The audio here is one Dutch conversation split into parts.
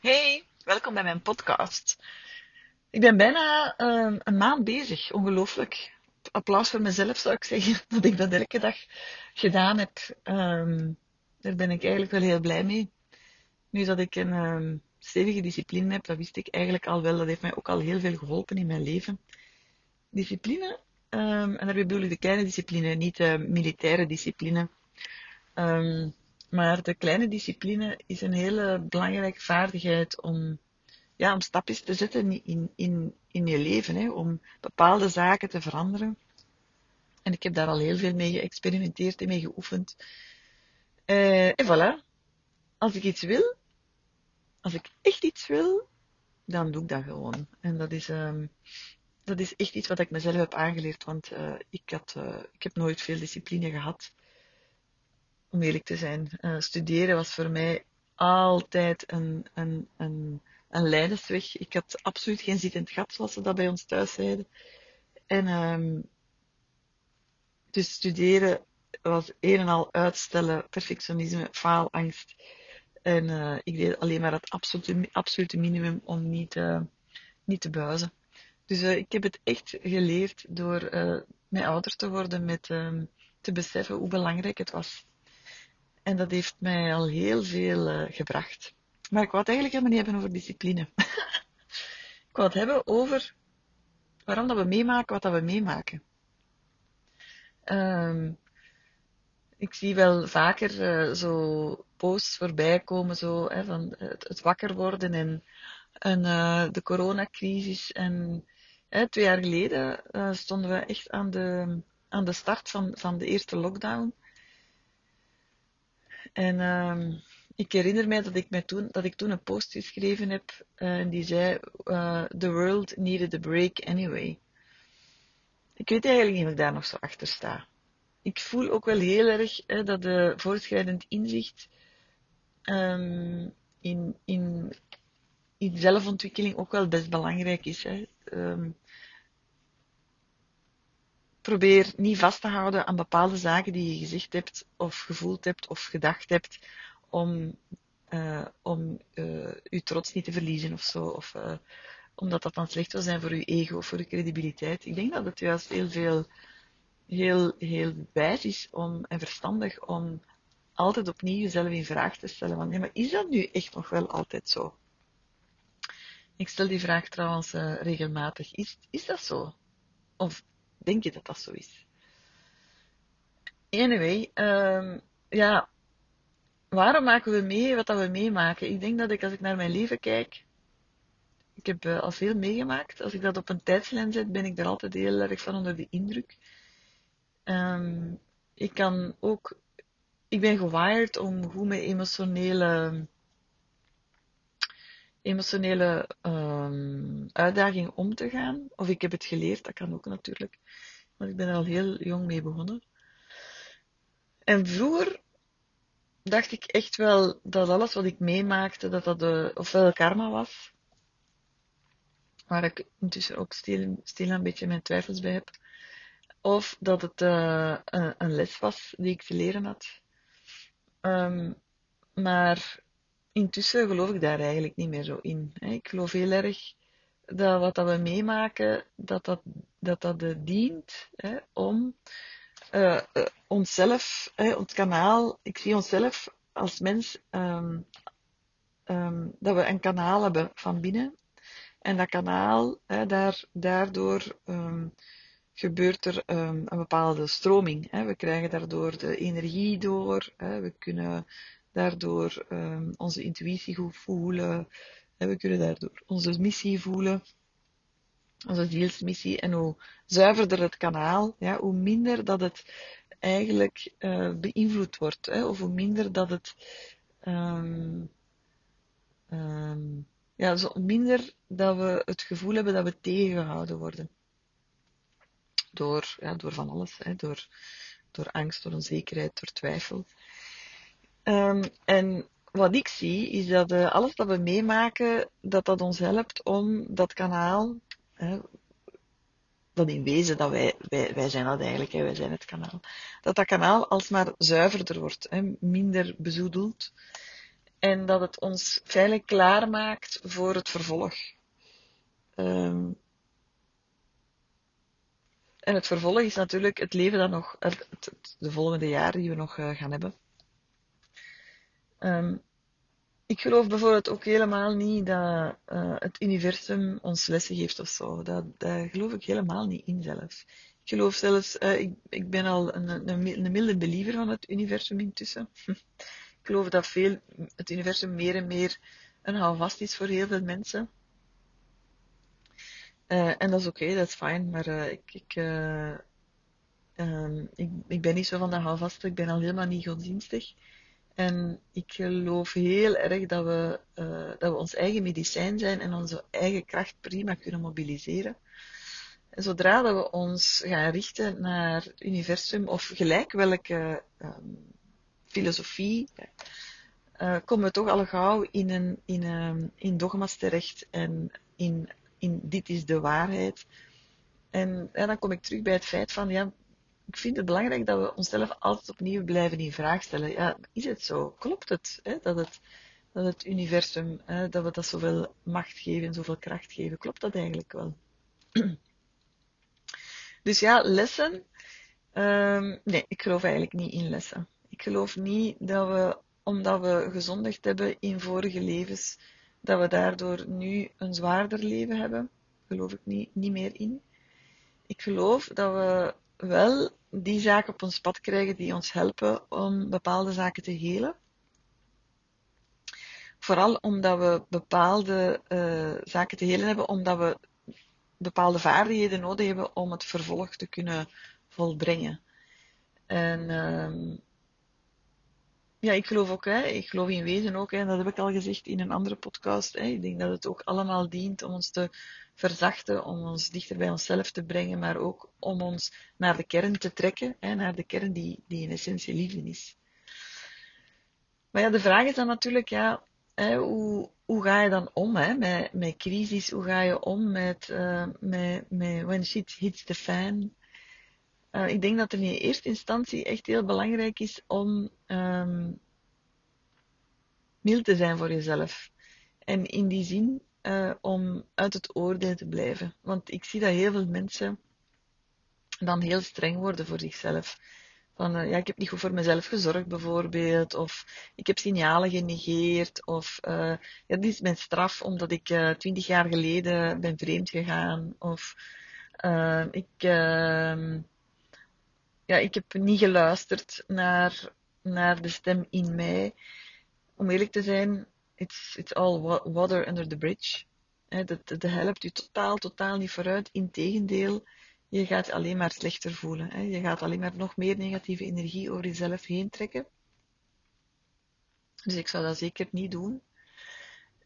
Hey, welkom bij mijn podcast. Ik ben bijna uh, een maand bezig, ongelooflijk. Applaus voor mezelf zou ik zeggen, dat ik dat elke dag gedaan heb. Um, daar ben ik eigenlijk wel heel blij mee. Nu dat ik een um, stevige discipline heb, dat wist ik eigenlijk al wel. Dat heeft mij ook al heel veel geholpen in mijn leven. Discipline, en daarbij bedoel ik de kleine discipline, niet de militaire discipline. Maar de kleine discipline is een hele belangrijke vaardigheid om, ja, om stapjes te zetten in, in, in je leven, hè, om bepaalde zaken te veranderen. En ik heb daar al heel veel mee geëxperimenteerd en mee geoefend. Uh, en voilà. Als ik iets wil, als ik echt iets wil, dan doe ik dat gewoon. En dat is, um, dat is echt iets wat ik mezelf heb aangeleerd, want uh, ik, had, uh, ik heb nooit veel discipline gehad om eerlijk te zijn. Uh, studeren was voor mij altijd een, een, een, een leidersweg. Ik had absoluut geen zittend gat, zoals ze dat bij ons thuis zeiden. En um, dus studeren was een en al uitstellen, perfectionisme, faalangst. En uh, ik deed alleen maar het absolute, absolute minimum om niet, uh, niet te buizen. Dus ik heb het echt geleerd door mij ouder te worden met um, te beseffen hoe belangrijk het was en dat heeft mij al heel veel uh, gebracht. Maar ik wou het eigenlijk helemaal niet hebben over discipline. ik wou het hebben over waarom dat we meemaken wat dat we meemaken. Um, ik zie wel vaker uh, zo posts voorbij komen zo, hè, van het, wakker worden en, uh, de coronacrisis. En hè, twee jaar geleden stonden we echt aan de, aan de start van, van de eerste lockdown. En um, ik herinner mij dat ik, mij toen, dat ik toen een post geschreven heb uh, en die zei: uh, The world needed a break anyway. Ik weet eigenlijk niet of ik daar nog zo achter sta. Ik voel ook wel heel erg hè, dat de voortschrijdend inzicht um, in, in, in zelfontwikkeling ook wel best belangrijk is. Hè. Um, probeer niet vast te houden aan bepaalde zaken die je gezegd hebt, of gevoeld hebt, of gedacht hebt, om, uh, om uh, je trots niet te verliezen of zo. Of uh, omdat dat dan slecht zou zijn voor je ego of voor je credibiliteit. Ik denk dat het juist heel veel, heel, heel wijs is om, en verstandig om altijd opnieuw jezelf in vraag te stellen. Nee, maar is dat nu echt nog wel altijd zo? Ik stel die vraag trouwens regelmatig. Is, is dat zo? Of denk je dat dat zo is? Anyway, um, ja, waarom maken we mee wat dat we meemaken? Ik denk dat ik, als ik naar mijn leven kijk, ik heb uh, al veel meegemaakt. Als ik dat op een tijdslijn zet, ben ik er altijd heel erg van onder de indruk. Um, ik kan ook, ik ben gewired om goed met emotionele, emotionele um, uitdagingen om te gaan. Of ik heb het geleerd, dat kan ook natuurlijk. Want ik ben er al heel jong mee begonnen. En vroeger dacht ik echt wel dat alles wat ik meemaakte, dat dat de, ofwel karma was, waar ik intussen ook stil, stil een beetje mijn twijfels bij heb, of dat het uh, een, een, les was die ik te leren had. Um, maar intussen geloof ik daar eigenlijk niet meer zo in. Ik geloof heel erg dat wat we meemaken, dat dat, dat, dat dient hè, om uh, onszelf, hè, ons kanaal, ik zie onszelf als mens, um, um, dat we een kanaal hebben van binnen. En dat kanaal, hè, daar, daardoor um, gebeurt er een bepaalde stroming. We krijgen daardoor de energie door, we kunnen daardoor onze intuïtie goed voelen, en we kunnen daardoor onze missie voelen, onze zielsmissie. En hoe zuiverder het kanaal, ja, hoe minder dat het eigenlijk uh, beïnvloed wordt. Hè, of hoe minder dat het, um, um, ja, zo minder dat we het gevoel hebben dat we tegengehouden worden. Door, ja, door van alles, hè, door, door angst, door onzekerheid, door twijfel. Um, en wat ik zie, is dat uh, alles dat we meemaken, dat dat ons helpt om dat kanaal, dat in wezen, dat wij, wij, wij zijn dat eigenlijk, hè, wij zijn het kanaal, dat dat kanaal alsmaar zuiverder wordt, hè, minder bezoedeld. En dat het ons veilig klaarmaakt voor het vervolg. Um, en het vervolg is natuurlijk het leven dat nog, de volgende jaren die we nog uh, gaan hebben. Um, ik geloof bijvoorbeeld ook helemaal niet dat uh, het universum ons lessen geeft of zo. Dat, geloof ik helemaal niet in zelfs. Ik geloof zelfs, uh, ik, ik ben al een, een, milde believer van het universum intussen. ik geloof dat veel, het universum meer en meer een houvast is voor heel veel mensen. Uh, en dat is oké, dat is fijn, maar ik, ik, um, ik, ik ben niet zo van de houvast, ik ben al helemaal niet godsdienstig. En ik geloof heel erg dat we, uh, dat we ons eigen medicijn zijn en onze eigen kracht prima kunnen mobiliseren. En zodra dat we ons gaan richten naar het universum of gelijk welke um, filosofie, uh, komen we toch al gauw in, een, in, een, in dogma's terecht en in, in dit is de waarheid. En, en dan kom ik terug bij het feit van, ja, ik vind het belangrijk dat we onszelf altijd opnieuw blijven in vraag stellen. Ja, is het zo? Klopt het? Hè? Dat het, dat het universum, hè, dat we dat zoveel macht geven en zoveel kracht geven. Klopt dat eigenlijk wel? dus ja, lessen. Um, nee, ik geloof eigenlijk niet in lessen. Ik geloof niet dat we, omdat we gezondigd hebben in vorige levens, dat we daardoor nu een zwaarder leven hebben. Geloof ik niet, niet meer in. Ik geloof dat we wel die zaken op ons pad krijgen die ons helpen om bepaalde zaken te helen. Vooral omdat we bepaalde uh, zaken te helen hebben, omdat we bepaalde vaardigheden nodig hebben om het vervolg te kunnen volbrengen. En uh, ja, ik geloof ook, hè, ik geloof in wezen ook, hè, en dat heb ik al gezegd in een andere podcast. Hè, ik denk dat het ook allemaal dient om ons te verzachten, om ons dichter bij onszelf te brengen, maar ook om ons naar de kern te trekken, hè, naar de kern die, die in essentie liefde is. Maar ja, de vraag is dan natuurlijk, ja, hè, hoe, hoe ga je dan om hè, met, met crisis? Hoe ga je om met, uh, met, met when shit hits the fan? Uh, ik denk dat er in eerste instantie echt heel belangrijk is om um, mild te zijn voor jezelf. En in die zin uh, om uit het oordeel te blijven. Want ik zie dat heel veel mensen dan heel streng worden voor zichzelf. Van, uh, ja, ik heb niet goed voor mezelf gezorgd bijvoorbeeld, of ik heb signalen genegeerd, of uh, ja, dit is mijn straf omdat ik twintig jaar geleden ben vreemd gegaan, of ik, ehm, ja, ik heb niet geluisterd naar, naar de stem in mij. Om eerlijk te zijn, it's, it's all water under the bridge. dat, dat helpt u totaal, totaal niet vooruit. Integendeel, je gaat alleen maar slechter voelen. Je gaat alleen maar nog meer negatieve energie over jezelf heen trekken. Dus ik zou dat zeker niet doen.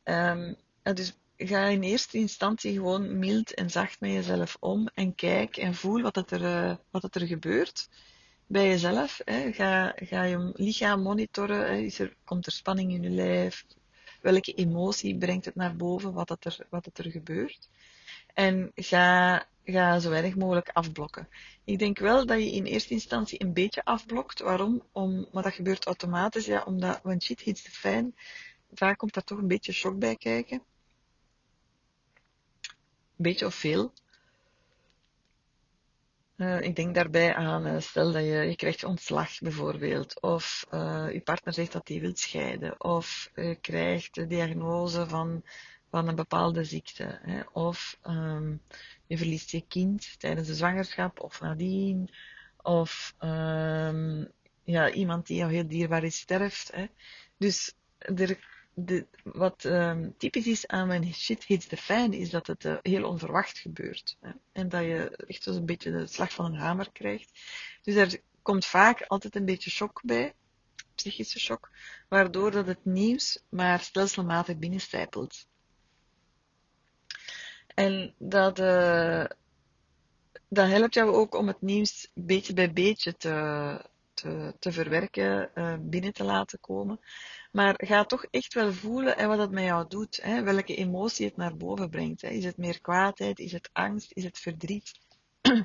Um, dus ga in eerste instantie gewoon mild en zacht met jezelf om en kijk en voel wat, het er, uh, wat het er gebeurt bij jezelf. Hè. Ga, ga je lichaam monitoren. Is er, komt er spanning in je lijf? Welke emotie brengt het naar boven, wat, het er, wat er gebeurt. En ga, ga zo weinig mogelijk afblokken. Ik denk wel dat je in eerste instantie een beetje afblokt. Waarom? Om, maar dat gebeurt automatisch, ja, omdat when shit hits the fan, vaak komt daar toch een beetje shock bij kijken. Een beetje of veel. Uh, ik denk daarbij aan, uh, stel dat je, je krijgt ontslag bijvoorbeeld, of uh, je partner zegt dat hij wil scheiden, of je krijgt de diagnose van, van een bepaalde ziekte, hè, of um, je verliest je kind tijdens de zwangerschap of nadien, of um, ja, iemand die jou heel dierbaar is sterft. Hè. Dus er de, wat um, typisch is aan mijn shit hits the fan, is dat het uh, heel onverwacht gebeurt. Hè? En dat je echt zo'n beetje de slag van een hamer krijgt. Dus er komt vaak altijd een beetje shock bij, psychische shock, waardoor dat het nieuws maar stelselmatig binnenstijpelt. En dat, uh, dat helpt jou ook om het nieuws beetje bij beetje te, te, te verwerken, uh, binnen te laten komen. Maar ga toch echt wel voelen hè, wat dat met jou doet. Hè, welke emotie het naar boven brengt. Hè. Is het meer kwaadheid? Is het angst? Is het verdriet?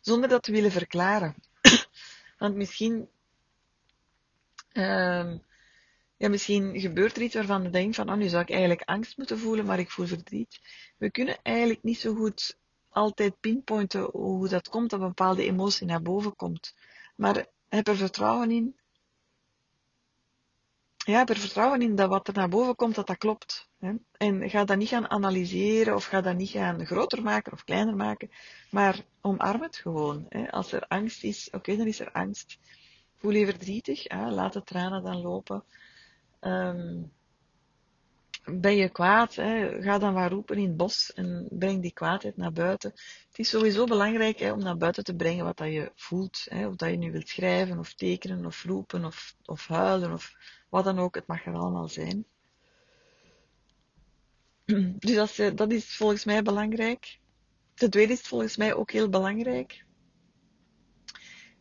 Zonder dat te willen verklaren. Want misschien um, ja, misschien gebeurt er iets waarvan je denkt van, oh, nu zou ik eigenlijk angst moeten voelen, maar ik voel verdriet. We kunnen eigenlijk niet zo goed altijd pinpointen hoe dat komt dat een bepaalde emotie naar boven komt. Maar heb er vertrouwen in. Ja, heb er vertrouwen in dat wat er naar boven komt, dat dat klopt. Hè? En ga dat niet gaan analyseren of ga dat niet gaan groter maken of kleiner maken. Maar omarm het gewoon. Hè? Als er angst is, oké, dan is er angst. Voel je verdrietig, hè? laat de tranen dan lopen. Um, ben je kwaad, hè, ga dan maar roepen in het bos en breng die kwaadheid naar buiten. Het is sowieso belangrijk hè, om naar buiten te brengen wat dat je voelt. Hè, of dat je nu wilt schrijven, of tekenen, of roepen, of, of huilen, of wat dan ook. Het mag er allemaal zijn. Dus dat is, dat is volgens mij belangrijk. Ten tweede is het volgens mij ook heel belangrijk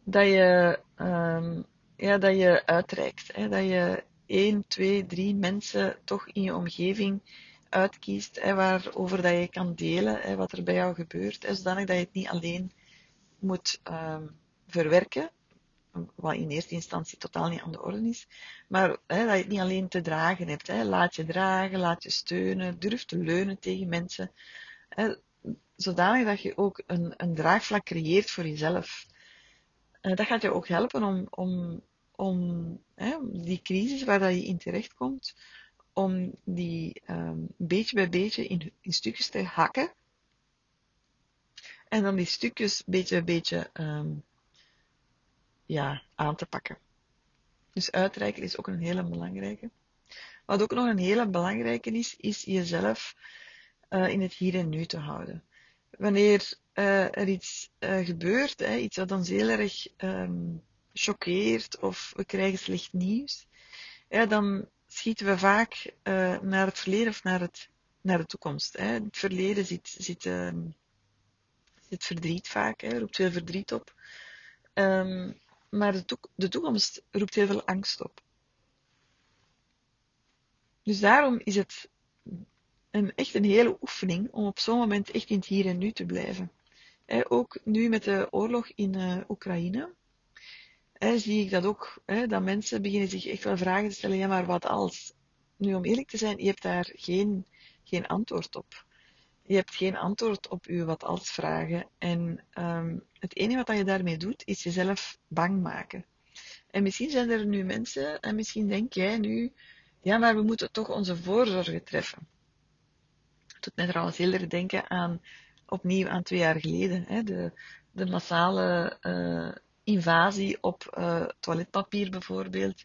dat je, um, ja, dat je uitreikt. Hè, dat je één, twee, drie mensen toch in je omgeving uitkiest, waarover dat je kan delen hè, wat er bij jou gebeurt, hè, zodanig dat je het niet alleen moet um, verwerken, wat in eerste instantie totaal niet aan de orde is, maar hè, dat je het niet alleen te dragen hebt. Hè. Laat je dragen, laat je steunen, durf te leunen tegen mensen, hè, zodanig dat je ook een, een draagvlak creëert voor jezelf. Dat gaat je ook helpen om, om om hè, die crisis waar dat je in terechtkomt, om die um, beetje bij beetje in, in, stukjes te hakken. En dan die stukjes beetje bij beetje um, ja, aan te pakken. Dus uitreiken is ook een hele belangrijke. Wat ook nog een hele belangrijke is, is jezelf uh, in het hier en nu te houden. Wanneer uh, er iets uh, gebeurt, hè, iets wat ons heel erg um, choqueert of we krijgen slecht nieuws, dan schieten we vaak uh, naar het verleden of naar, het, naar de toekomst. Hè. Het verleden zit, zit, zit verdriet vaak, hè, roept veel verdriet op. Um, maar de, de toekomst roept heel veel angst op. Dus daarom is het een, echt een hele oefening om op zo'n moment echt in het hier en nu te blijven. ook nu met de oorlog in uh, Oekraïne zie ik dat ook, dat mensen beginnen zich echt wel vragen te stellen, ja maar wat als? Nu om eerlijk te zijn, je hebt daar geen, geen antwoord op. Je hebt geen antwoord op je wat als vragen. En um, het enige wat je daarmee doet, is jezelf bang maken. En misschien zijn er nu mensen, en misschien denk jij nu, ja maar we moeten toch onze voorzorgen treffen. Het doet mij trouwens heel erg denken aan, opnieuw aan twee jaar geleden, hè, de, de massale uh, invasie op uh, toiletpapier bijvoorbeeld.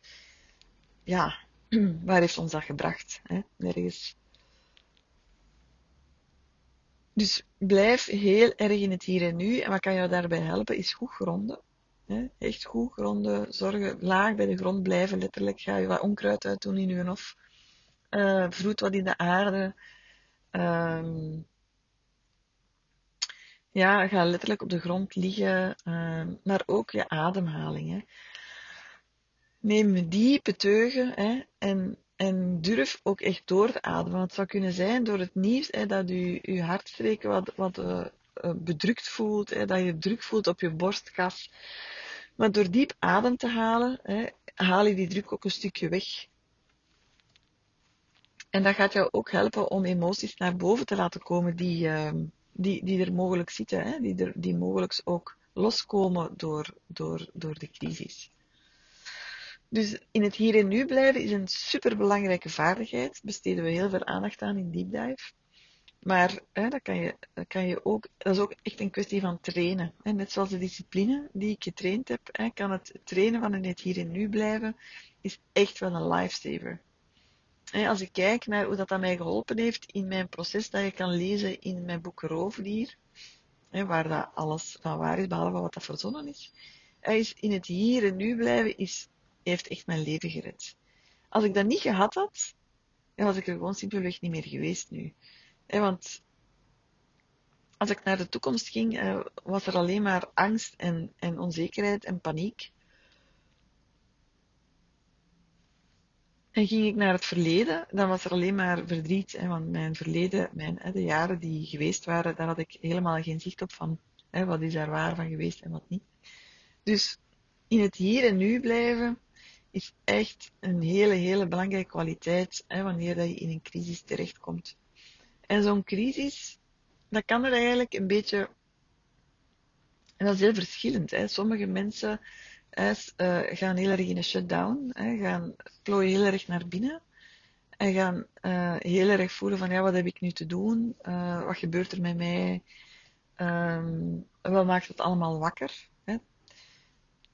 Ja, waar heeft ons dat gebracht? Hè? Nergens. Dus blijf heel erg in het hier en nu. En wat kan jou daarbij helpen, is goed gronden. Hè? Echt goed gronden. Zorgen, laag bij de grond blijven, letterlijk. Ga je wat onkruid uit doen in je hof. Uh, vroet wat in de aarde. Um, ja, ga letterlijk op de grond liggen, uh, maar ook je ademhaling. Hè. Neem diepe teugen hè, en, en durf ook echt door te ademen. Want het zou kunnen zijn door het nieuws hè, dat je, je hartstreken wat, wat uh, bedrukt voelt, hè, dat je druk voelt op je borstkas. Maar door diep adem te halen, hè, haal je die druk ook een stukje weg. En dat gaat jou ook helpen om emoties naar boven te laten komen die, uh, die, die er mogelijk zitten, hè, die, die mogelijk ook loskomen door, door, door de crisis. Dus in het hier en nu blijven is een superbelangrijke vaardigheid. Besteden we heel veel aandacht aan in Deep Dive. Maar hè, dat, kan je, dat, kan je ook, dat is ook echt een kwestie van trainen. Hè. Net zoals de discipline die ik getraind heb, hè, kan het trainen van in het hier en nu blijven, is echt wel een lifesaver als ik kijk naar hoe dat, dat mij geholpen heeft in mijn proces dat je kan lezen in mijn boek Roofdier, waar dat alles van waar is, behalve wat dat verzonnen is, is in het hier en nu blijven, is, heeft echt mijn leven gered. Als ik dat niet gehad had, dan was ik er gewoon simpelweg niet meer geweest nu. want als ik naar de toekomst ging, eh, was er alleen maar angst en, en onzekerheid en paniek. En ging ik naar het verleden, dan was er alleen maar verdriet. Hè, want mijn verleden, mijn, hè, de jaren die geweest waren, daar had ik helemaal geen zicht op van hè, wat is daar waar van geweest en wat niet. Dus in het hier en nu blijven is echt een hele, hele belangrijke kwaliteit hè, wanneer dat je in een crisis terechtkomt. En zo'n crisis, dat kan er eigenlijk een beetje, en dat is heel verschillend. Sommige mensen uh, gaan heel erg in een shutdown, hè, gaan plooien heel erg naar binnen en gaan uh, heel erg voelen van ja, wat heb ik nu te doen? Uh, wat gebeurt er met mij? Um, wat maakt het allemaal wakker? Hè?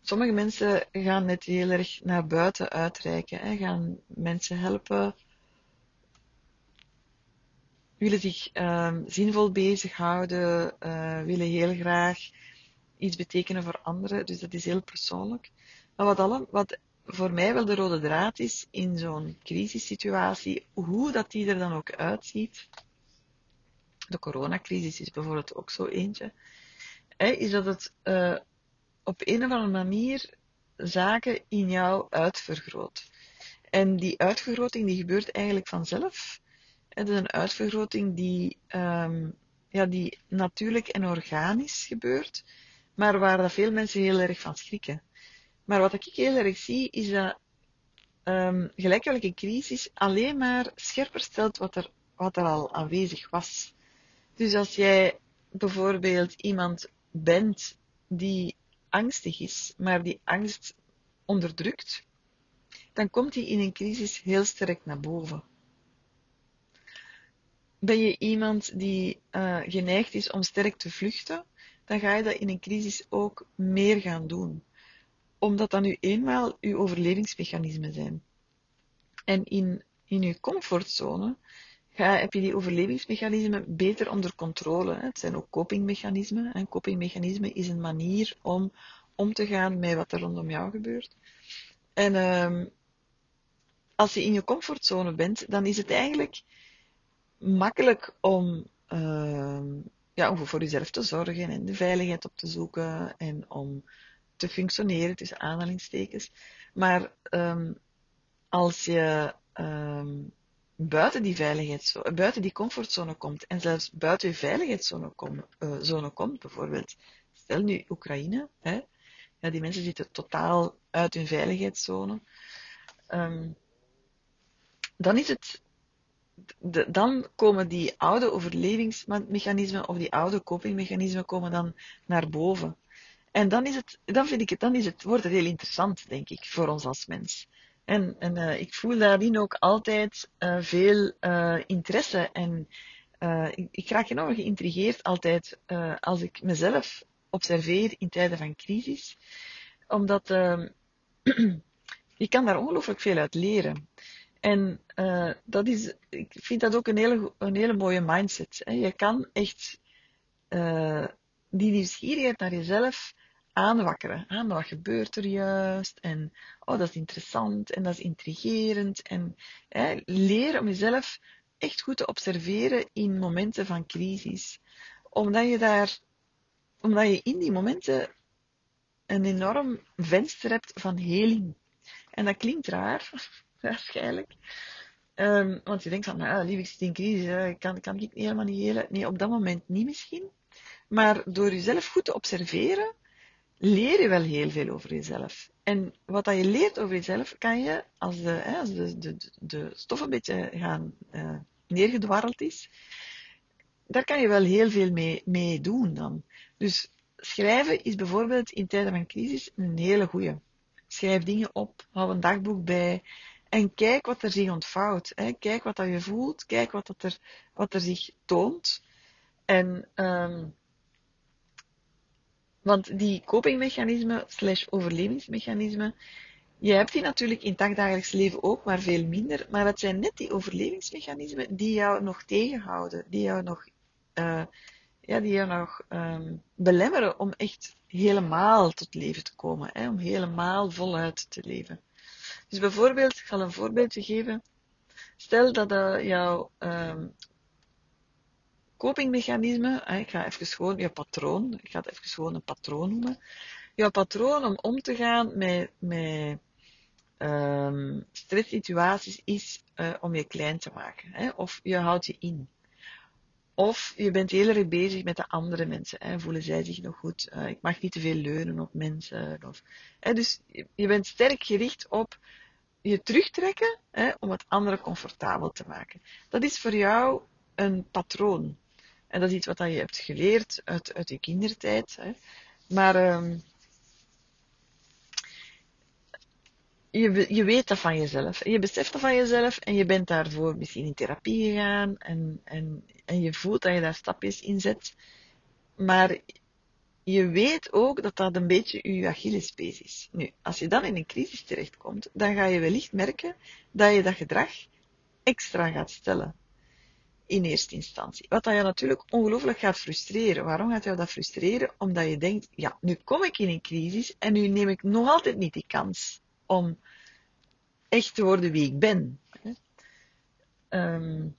Sommige mensen gaan net heel erg naar buiten uitreiken, hè? gaan mensen helpen, willen zich um, zinvol bezighouden, willen heel graag iets betekenen voor anderen, dus dat is heel persoonlijk. Maar wat, alle, wat voor mij wel de rode draad is in zo'n crisissituatie, hoe dat die er dan ook uitziet. De coronacrisis is bijvoorbeeld ook zo eentje. Hè, is dat het uh, op een of andere manier zaken in jou uitvergroot. En die uitvergroting die gebeurt eigenlijk vanzelf. Het is een uitvergroting die, um, ja, die natuurlijk en organisch gebeurt, maar waar dat veel mensen heel erg van schrikken. Maar wat ik heel erg zie, is dat um, gelijk welke crisis alleen maar scherper stelt wat er, wat er al aanwezig was. Dus als jij bijvoorbeeld iemand bent die angstig is, maar die angst onderdrukt, dan komt die in een crisis heel sterk naar boven. Ben je iemand die uh, geneigd is om sterk te vluchten, dan ga je dat in een crisis ook meer gaan doen omdat dat nu eenmaal uw overlevingsmechanismen zijn. En in, in uw comfortzone ga, heb je die overlevingsmechanismen beter onder controle. Het zijn ook copingmechanismen. En copingmechanismen is een manier om om te gaan met wat er rondom jou gebeurt. En um, als je in je comfortzone bent, dan is het eigenlijk makkelijk om, uh, ja, om voor jezelf te zorgen en de veiligheid op te zoeken en om te functioneren, tussen aanhalingstekens. Maar um, als je um, buiten die veiligheidszone, buiten die comfortzone komt en zelfs buiten je veiligheidszone uh, zone komt, bijvoorbeeld, stel nu Oekraïne, hè, ja, die mensen zitten totaal uit hun veiligheidszone, um, dan is het dan komen die oude overlevingsmechanismen of die oude copingmechanismen komen dan naar boven. En dan, is het, dan, vind ik het, dan is het, wordt het heel interessant, denk ik, voor ons als mens. En, en uh, ik voel daarin ook altijd uh, veel uh, interesse. En ik, ik raak enorm geïntrigeerd altijd als ik mezelf observeer in tijden van crisis. Omdat ehm, je kan daar ongelooflijk veel uit leren. En dat is, ik vind dat ook een hele, een hele mooie mindset. Hè. Je kan echt die nieuwsgierigheid naar jezelf aanwakkeren. Aan wat gebeurt er juist? En oh, dat is interessant en dat is intrigerend. En hè, leer om jezelf echt goed te observeren in momenten van crisis. Omdat je daar, omdat je in die momenten een enorm venster hebt van heling. En dat klinkt raar, waarschijnlijk. Um, want je denkt van, nou, lief, ik zit in crisis, kan, kan ik helemaal niet helen. Nee, op dat moment niet misschien. Maar door jezelf goed te observeren, leer je wel heel veel over jezelf. En wat dat je leert over jezelf, kan je, als de, hè, als de, de, de stof een beetje gaan, uh, neergedwarreld is, daar kan je wel heel veel mee, mee doen dan. Dus schrijven is bijvoorbeeld in tijden van crisis een hele goeie. Schrijf dingen op, hou een dagboek bij en kijk wat er zich ontvouwt. Hè. Kijk wat dat je voelt, kijk wat, dat er, wat er zich toont. En um, want die copingmechanismen slash overlevingsmechanismen, je hebt die natuurlijk in het dagdagelijks leven ook, maar veel minder. Maar het zijn net die overlevingsmechanismen die jou nog tegenhouden, die jou nog, uh, ja, die jou nog um, belemmeren om echt helemaal tot leven te komen, om helemaal voluit te leven. Dus bijvoorbeeld, ik zal een voorbeeldje geven. Stel dat uh, jouw um, copingmechanisme, ik ga even gewoon je patroon, ik ga het even gewoon een patroon noemen. Jouw patroon om om te gaan met, met um, stresssituaties is uh, om je klein te maken. Hè? Of je houdt je in. of je bent heel erg bezig met de andere mensen. Hè. Voelen zij zich nog goed? Ik mag niet te veel leunen op mensen. Of, hè, dus je bent sterk gericht op je terugtrekken hè, om het andere comfortabel te maken. Dat is voor jou een patroon. En dat is iets wat je hebt geleerd uit, uit je kindertijd. Hè. Maar um, je, je weet dat van jezelf. Je beseft dat van jezelf en je bent daarvoor misschien in therapie gegaan en, en, en je voelt dat je daar stapjes in zet. Maar je weet ook dat dat een beetje je Achillespees is. Nu, als je dan in een crisis terechtkomt, dan ga je wellicht merken dat je dat gedrag extra gaat stellen. In eerste instantie. Wat dat je natuurlijk ongelooflijk gaat frustreren. Waarom gaat jou dat frustreren? Omdat je denkt, ja, nu kom ik in een crisis en nu neem ik nog altijd niet die kans om echt te worden wie ik ben. Um,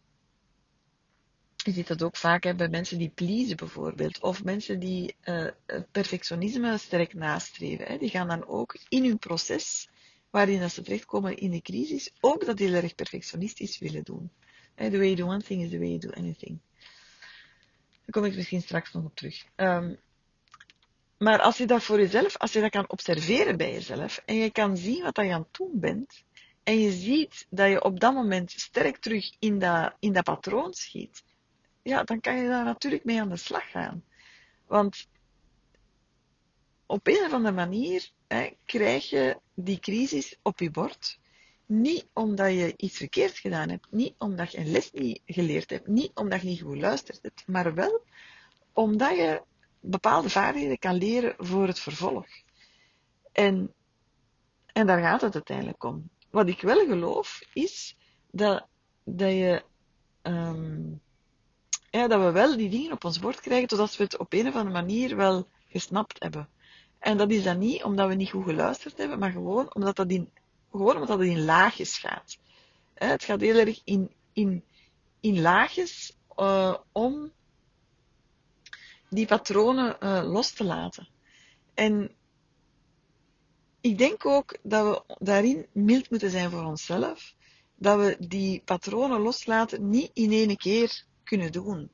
je ziet dat ook vaak hè, bij mensen die pleasen bijvoorbeeld, of mensen die uh, perfectionisme sterk nastreven. Hè. Die gaan dan ook in hun proces, waarin ze terechtkomen in de crisis, ook dat heel erg perfectionistisch willen doen. The way you do one thing is the way you do anything. Daar kom ik misschien straks nog op terug. Um, maar als je dat voor jezelf, als je dat kan observeren bij jezelf, en je kan zien wat je aan het doen bent, en je ziet dat je op dat moment sterk terug in dat, in dat patroon schiet, ja, dan kan je daar natuurlijk mee aan de slag gaan. Want op een of andere manier hè, krijg je die crisis op je bord. Niet omdat je iets verkeerd gedaan hebt, niet omdat je een les niet geleerd hebt, niet omdat je niet goed geluisterd hebt, maar wel omdat je bepaalde vaardigheden kan leren voor het vervolg. En, en daar gaat het uiteindelijk om. Wat ik wel geloof, is dat, dat je um, ja, dat we wel die dingen op ons bord krijgen, totdat we het op een of andere manier wel gesnapt hebben. En dat is dan niet omdat we niet goed geluisterd hebben, maar gewoon omdat dat in, gewoon omdat het in laagjes gaat. Het gaat heel erg in, in, in laagjes uh, om die patronen uh, los te laten. En ik denk ook dat we daarin mild moeten zijn voor onszelf. Dat we die patronen loslaten niet in één keer kunnen doen.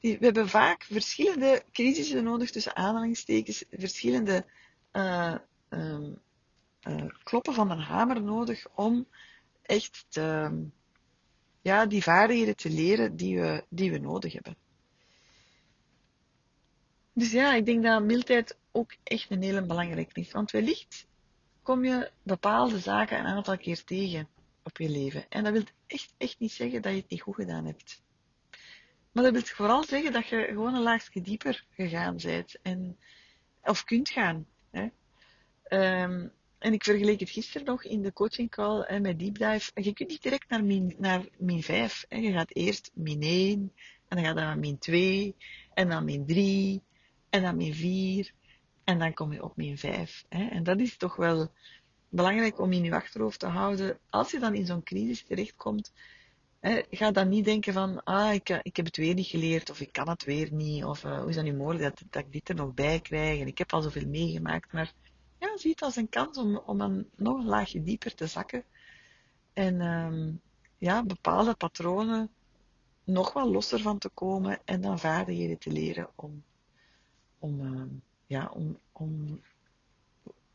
We hebben vaak verschillende crisissen nodig, tussen aanhalingstekens, verschillende uh, uh, uh, kloppen van een hamer nodig om echt ja, die vaardigheden te leren die we, die we nodig hebben. Dus ja, ik denk dat mildheid ook echt een hele belangrijke is. Want wellicht kom je bepaalde zaken een aantal keer tegen op je leven. En dat wil echt, echt niet zeggen dat je het niet goed gedaan hebt. Maar dat wil vooral zeggen dat je gewoon een laagje dieper gegaan bent. En, of kunt gaan. Hè. Um, en ik vergeleek het gisteren nog in de coaching call hè, met Deep Dive. Je kunt niet direct naar min, naar min 5. Hè. Je gaat eerst min 1, en dan gaat je naar min 2, en dan min 3, en dan min 4, en dan kom je op min 5. Hè. En dat is toch wel belangrijk om in je achterhoofd te houden. Als je dan in zo'n crisis terechtkomt, ga dan niet denken van, ah, ik, ik heb het weer niet geleerd, of ik kan het weer niet, of uh, hoe is dat nu mogelijk dat, dat ik dit er nog bij krijg, en ik heb al zoveel meegemaakt. Maar ja, zie het als een kans om, om dan nog een laagje dieper te zakken. En um, ja, bepaalde patronen nog wel losser van te komen en dan vaardigheden te leren om, om, uh, ja, om, om,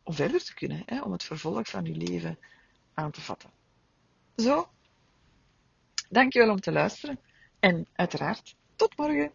om verder te kunnen, hè, om het vervolg van je leven aan te vatten. Zo, Dankjewel om te luisteren. En uiteraard, tot morgen.